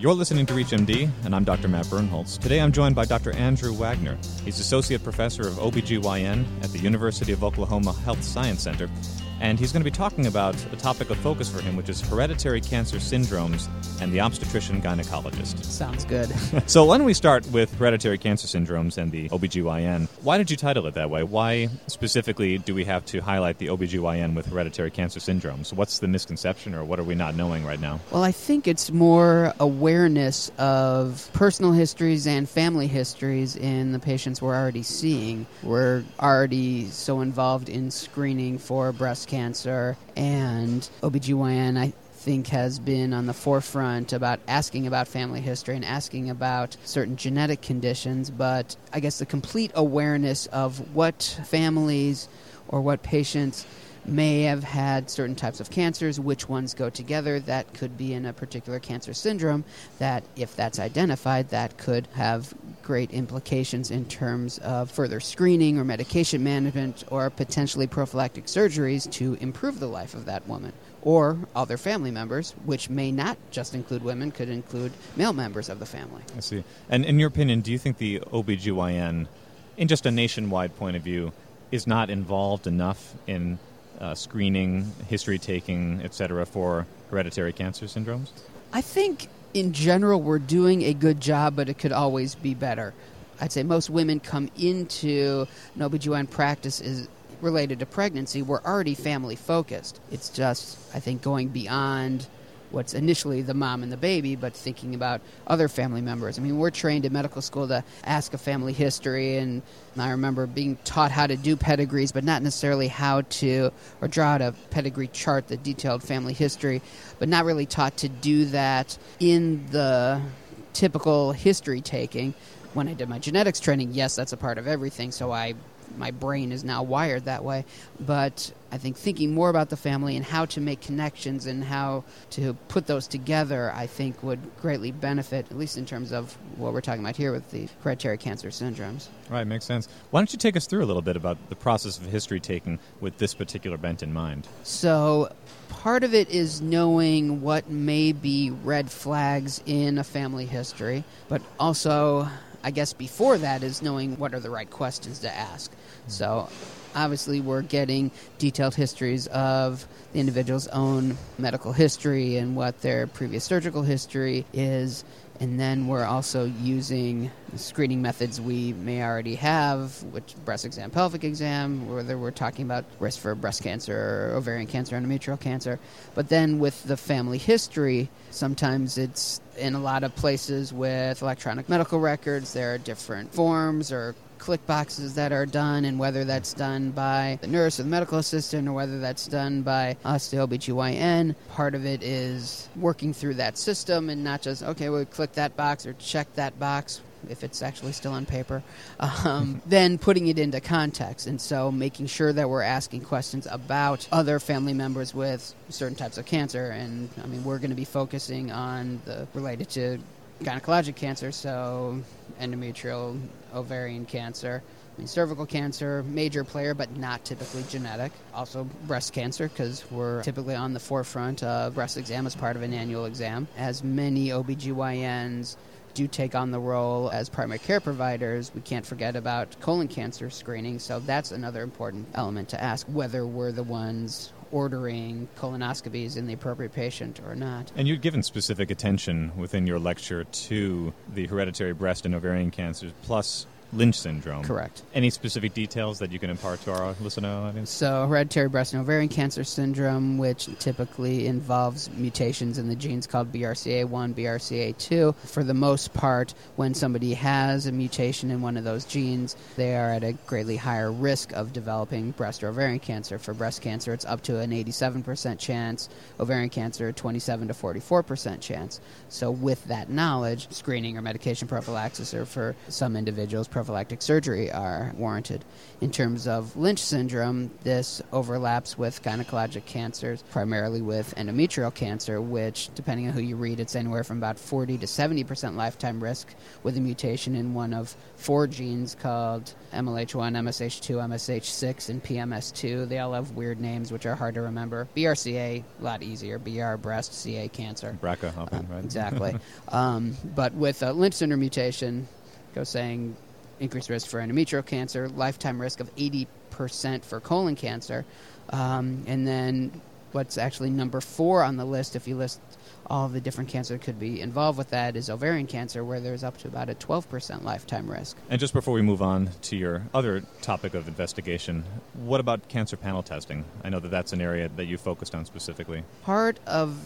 You're listening to ReachMD, and I'm Dr. Matt Birnholz. Today I'm joined by Dr. Andrew Wagner. He's Associate Professor of OBGYN at the University of Oklahoma Health Science Center and he's going to be talking about a topic of focus for him, which is hereditary cancer syndromes and the obstetrician gynecologist. Sounds good. so, why don't we start with hereditary cancer syndromes and the OBGYN? Why did you title it that way? Why specifically do we have to highlight the OBGYN with hereditary cancer syndromes? What's the misconception, or what are we not knowing right now? Well, I think it's more awareness of personal histories and family histories in the patients we're already seeing. We're already so involved in screening for breast cancer, and OBGYN, I think, has been on the forefront about asking about family history and asking about certain genetic conditions, but I guess the complete awareness of what families or what patients may have had certain types of cancers, which ones go together. That could be in a particular cancer syndrome, that if that's identified, that could have great implications in terms of further screening or medication management or potentially prophylactic surgeries to improve the life of that woman or other family members, which may not just include women, could include male members of the family. I see. And in your opinion, do you think the OBGYN, in just a nationwide point of view, is not involved enough in uh, screening, history taking, etc., for hereditary cancer syndromes? I think in general we're doing a good job, but it could always be better. I'd say most women come into an OBGYN practice is related to pregnancy. We're already family focused. It's just, I think, going beyond what's initially the mom and the baby, but thinking about other family members. I mean, we're trained in medical school to ask a family history, and I remember being taught how to do pedigrees, but not necessarily how to, or draw out a pedigree chart, the detailed family history, but not really taught to do that in the typical history taking. When I did my genetics training, yes, that's a part of everything, so I my brain is now wired that way. But I think thinking more about the family and how to make connections and how to put those together, I think would greatly benefit, at least in terms of what we're talking about here with the hereditary cancer syndromes. Right, makes sense. Why don't you take us through a little bit about the process of history taking with this particular bent in mind? So, part of it is knowing what may be red flags in a family history, but also I guess before that is knowing what are the right questions to ask. Hmm. So obviously we're getting detailed histories of the individual's own medical history and what their previous surgical history is and then we're also using screening methods we may already have, which breast exam, pelvic exam, whether we're talking about risk for breast cancer, ovarian cancer, endometrial cancer. But then with the family history, sometimes it's in a lot of places with electronic medical records, there are different forms or click boxes that are done, and whether that's done by the nurse or the medical assistant, or whether that's done by us, the OBGYN. Part of it is working through that system and not just, okay, we'll click that box or check that box if it's actually still on paper, um, then putting it into context. And so making sure that we're asking questions about other family members with certain types of cancer. And I mean, we're going to be focusing on the related to gynecologic cancer, so endometrial, ovarian cancer. I mean, cervical cancer, major player, but not typically genetic. Also, breast cancer, because we're typically on the forefront of breast exam as part of an annual exam. As many OBGYNs do take on the role as primary care providers, we can't forget about colon cancer screening. So that's another important element to ask whether we're the ones ordering colonoscopies in the appropriate patient or not. And you've given specific attention within your lecture to the hereditary breast and ovarian cancers, plus Lynch syndrome. Correct. Any specific details that you can impart to our listener audience? So, hereditary breast and ovarian cancer syndrome, which typically involves mutations in the genes called BRCA1, BRCA2. For the most part, when somebody has a mutation in one of those genes, they are at a greatly higher risk of developing breast or ovarian cancer. For breast cancer, it's up to an 87% chance, ovarian cancer, 27 to 44% chance. So, with that knowledge, screening or medication prophylaxis, or for some individuals, prophylactic surgery are warranted. In terms of Lynch syndrome, this overlaps with gynecologic cancers, primarily with endometrial cancer, which, depending on who you read, it's anywhere from about 40 to 70 percent lifetime risk with a mutation in one of four genes called MLH1, MSH2, MSH6, and PMS2. They all have weird names, which are hard to remember. BRCA, a lot easier. BR, breast, CA, cancer. BRCA, Uh, right? exactly. um, but with a Lynch syndrome mutation, go saying increased risk for endometrial cancer, lifetime risk of 80% for colon cancer. Um, and then what's actually number four on the list, if you list all the different cancer that could be involved with that, is ovarian cancer, where there's up to about a 12% lifetime risk. And just before we move on to your other topic of investigation, what about cancer panel testing? I know that that's an area that you focused on specifically. part of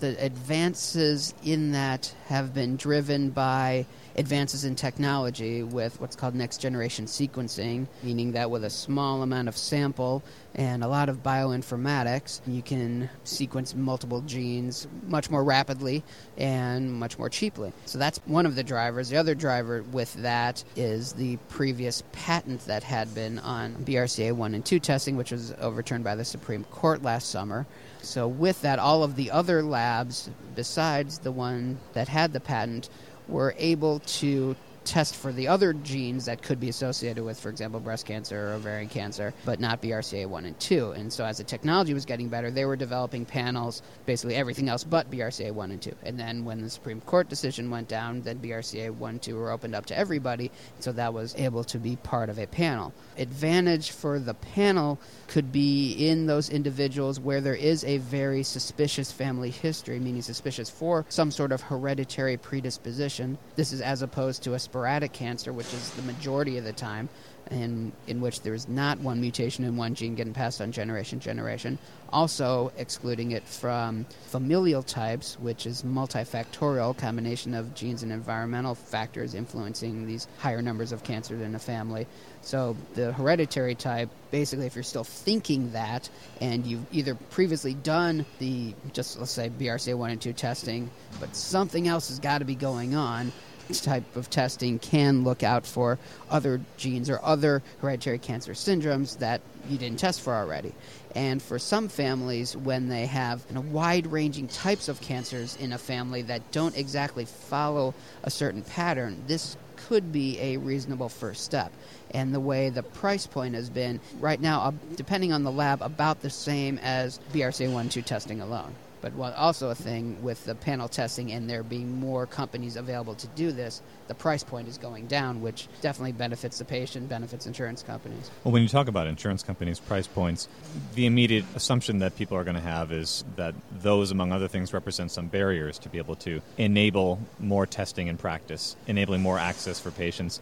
the advances in that have been driven by advances in technology with what's called next generation sequencing, meaning that with a small amount of sample and a lot of bioinformatics, you can sequence multiple genes much more rapidly and much more cheaply. So that's one of the drivers. The other driver with that is the previous patent that had been on BRCA 1 and 2 testing, which was overturned by the Supreme Court last summer. So, with that, all of the other labs, besides the one that had the patent, were able to test for the other genes that could be associated with, for example, breast cancer or ovarian cancer, but not BRCA1 and 2. And so, as the technology was getting better, they were developing panels, basically everything else but BRCA1 and 2. And then, when the Supreme Court decision went down, then BRCA1 and 2 were opened up to everybody, so that was able to be part of a panel. Advantage for the panel could be in those individuals where there is a very suspicious family history, meaning suspicious for some sort of hereditary predisposition. This is as opposed to a sporadic cancer, which is the majority of the time, and in which there is not one mutation in one gene getting passed on generation to generation. Also, excluding it from familial types, which is multifactorial combination of genes and environmental factors influencing these higher numbers of cancers in a family. So the hereditary type, basically, if you're still thinking that, and you've either previously done the just let's say BRCA1 and 2 testing, but something else has got to be going on. Type of testing can look out for other genes or other hereditary cancer syndromes that you didn't test for already. And for some families, when they have you know, wide ranging types of cancers in a family that don't exactly follow a certain pattern, this could be a reasonable first step. And the way the price point has been right now, uh, depending on the lab, about the same as BRCA1 2 testing alone. But what also a thing with the panel testing and there being more companies available to do this, the price point is going down, which definitely benefits the patient, benefits insurance companies. Well, when you talk about insurance companies' price points, the immediate assumption that people are going to have is that those, among other things, represent some barriers to be able to enable more testing in practice, enabling more access for patients.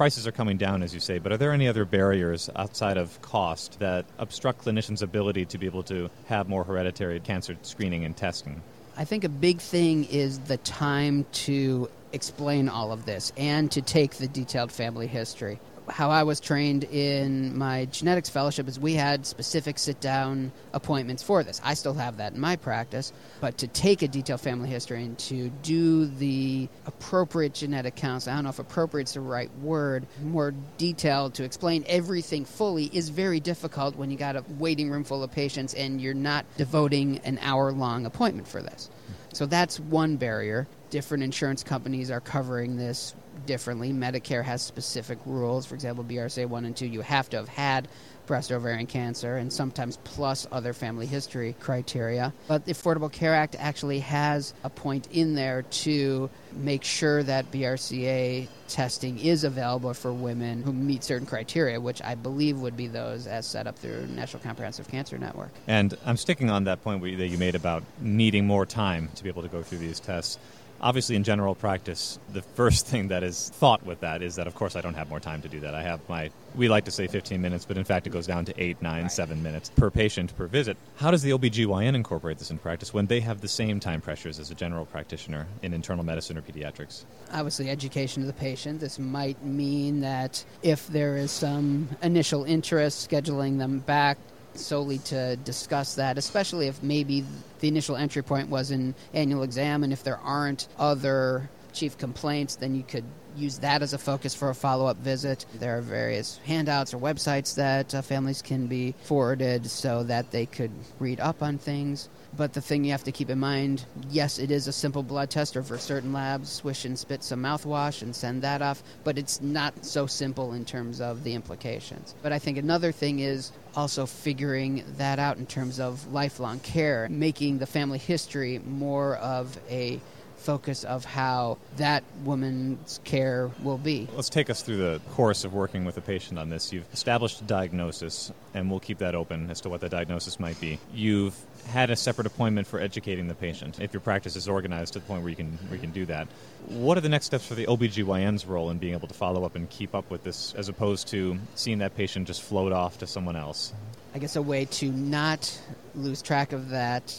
Prices are coming down, as you say, but are there any other barriers outside of cost that obstruct clinicians' ability to be able to have more hereditary cancer screening and testing? I think a big thing is the time to explain all of this and to take the detailed family history. How I was trained in my genetics fellowship is we had specific sit down appointments for this. I still have that in my practice, but to take a detailed family history and to do the appropriate genetic counts, I don't know if appropriate is the right word, more detailed to explain everything fully is very difficult when you got a waiting room full of patients and you're not devoting an hour long appointment for this. So that's one barrier. Different insurance companies are covering this differently. Medicare has specific rules. For example, BRCA 1 and 2, you have to have had breast ovarian cancer and sometimes plus other family history criteria. But the Affordable Care Act actually has a point in there to make sure that BRCA testing is available for women who meet certain criteria, which I believe would be those as set up through National Comprehensive Cancer Network. And I'm sticking on that point that you made about needing more time to be able to go through these tests. Obviously, in general practice, the first thing that is thought with that is that, of course, I don't have more time to do that. I have my, we like to say 15 minutes, but in fact, it goes down to 8, 9, Right. 7 minutes per patient per visit. How does the OBGYN incorporate this in practice when they have the same time pressures as a general practitioner in internal medicine or pediatrics? obviously education of the patient. This might mean that if there is some initial interest, scheduling them back solely to discuss that, especially if maybe the initial entry point was an annual exam and if there aren't other chief complaints, then you could use that as a focus for a follow up visit. There are various handouts or websites that uh, families can be forwarded so that they could read up on things. But the thing you have to keep in mind yes, it is a simple blood test, or for certain labs, swish and spit some mouthwash and send that off, but it's not so simple in terms of the implications. But I think another thing is also figuring that out in terms of lifelong care, making the family history more of a focus of how that woman's care will be. Let's take us through the course of working with a patient on this. You've established a diagnosis, and we'll keep that open as to what the diagnosis might be. You've had a separate appointment for educating the patient, if your practice is organized to the point where you can, where you can do that. What are the next steps for the OBGYN's role in being able to follow up and keep up with this, as opposed to seeing that patient just float off to someone else? I guess a way to not lose track of that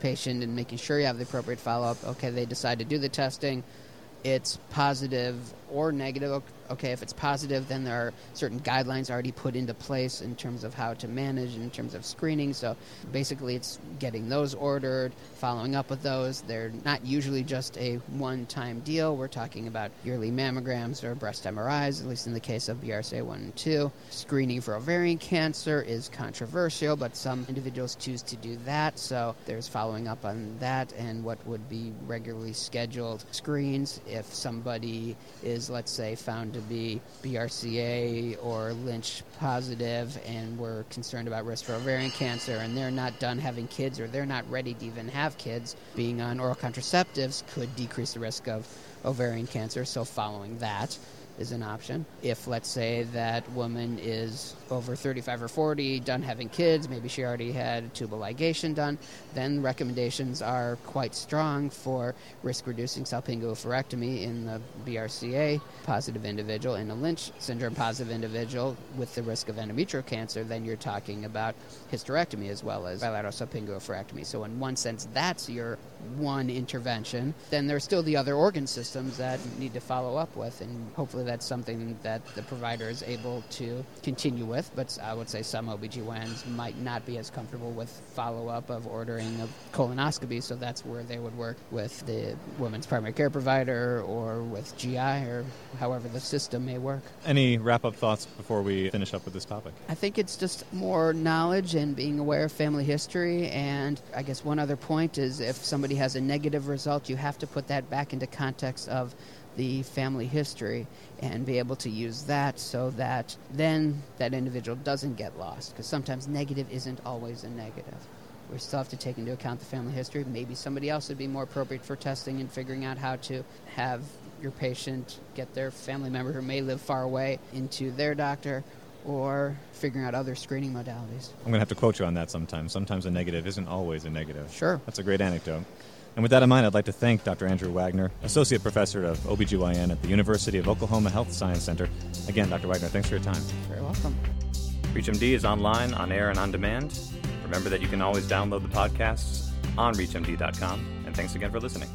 patient and making sure you have the appropriate follow up. Okay, they decide to do the testing, it's positive or negative okay, if it's positive, then there are certain guidelines already put into place in terms of how to manage, in terms of screening. So basically, it's getting those ordered, following up with those. They're not usually just a one time deal. We're talking about yearly mammograms or breast MRIs, at least in the case of BRCA 1 and 2. Screening for ovarian cancer is controversial, but some individuals choose to do that. So there's following up on that and what would be regularly scheduled screens. If somebody is, let's say, found to be BRCA or Lynch positive and we're concerned about risk for ovarian cancer and they're not done having kids or they're not ready to even have kids, being on oral contraceptives could decrease the risk of ovarian cancer. So, following that, is an option. If, let's say, that woman is over 35 or 40, done having kids, maybe she already had tubal ligation done, then recommendations are quite strong for risk reducing salpingo-oophorectomy in the BRCA positive individual. In a Lynch syndrome positive individual with the risk of endometrial cancer, then you're talking about hysterectomy as well as bilateral salpingo-oophorectomy. So, in one sense, that's your one intervention. Then there's still the other organ systems that need to follow up with, and hopefully that's something that the provider is able to continue with. But I would say some OBGYNs might not be as comfortable with follow up of ordering a colonoscopy, so that's where they would work with the woman's primary care provider or with GI or however the system may work. Any wrap up thoughts before we finish up with this topic? I think it's just more knowledge and being aware of family history. And I guess one other point is if somebody has a negative result, you have to put that back into context of the family history and be able to use that so that then that individual doesn't get lost. Because sometimes negative isn't always a negative. We still have to take into account the family history. Maybe somebody else would be more appropriate for testing and figuring out how to have your patient get their family member who may live far away into their doctor or figuring out other screening modalities. I'm going to have to quote you on that sometime. Sometimes a negative isn't always a negative. Sure. That's a great anecdote. And with that in mind, I'd like to thank Dr. Andrew Wagner, Associate Professor of OBGYN at the University of Oklahoma Health Science Center. Again, Dr. Wagner, thanks for your time. Very welcome. ReachMD is online, on air, and on demand. Remember that you can always download the podcasts on ReachMD.com. And thanks again for listening.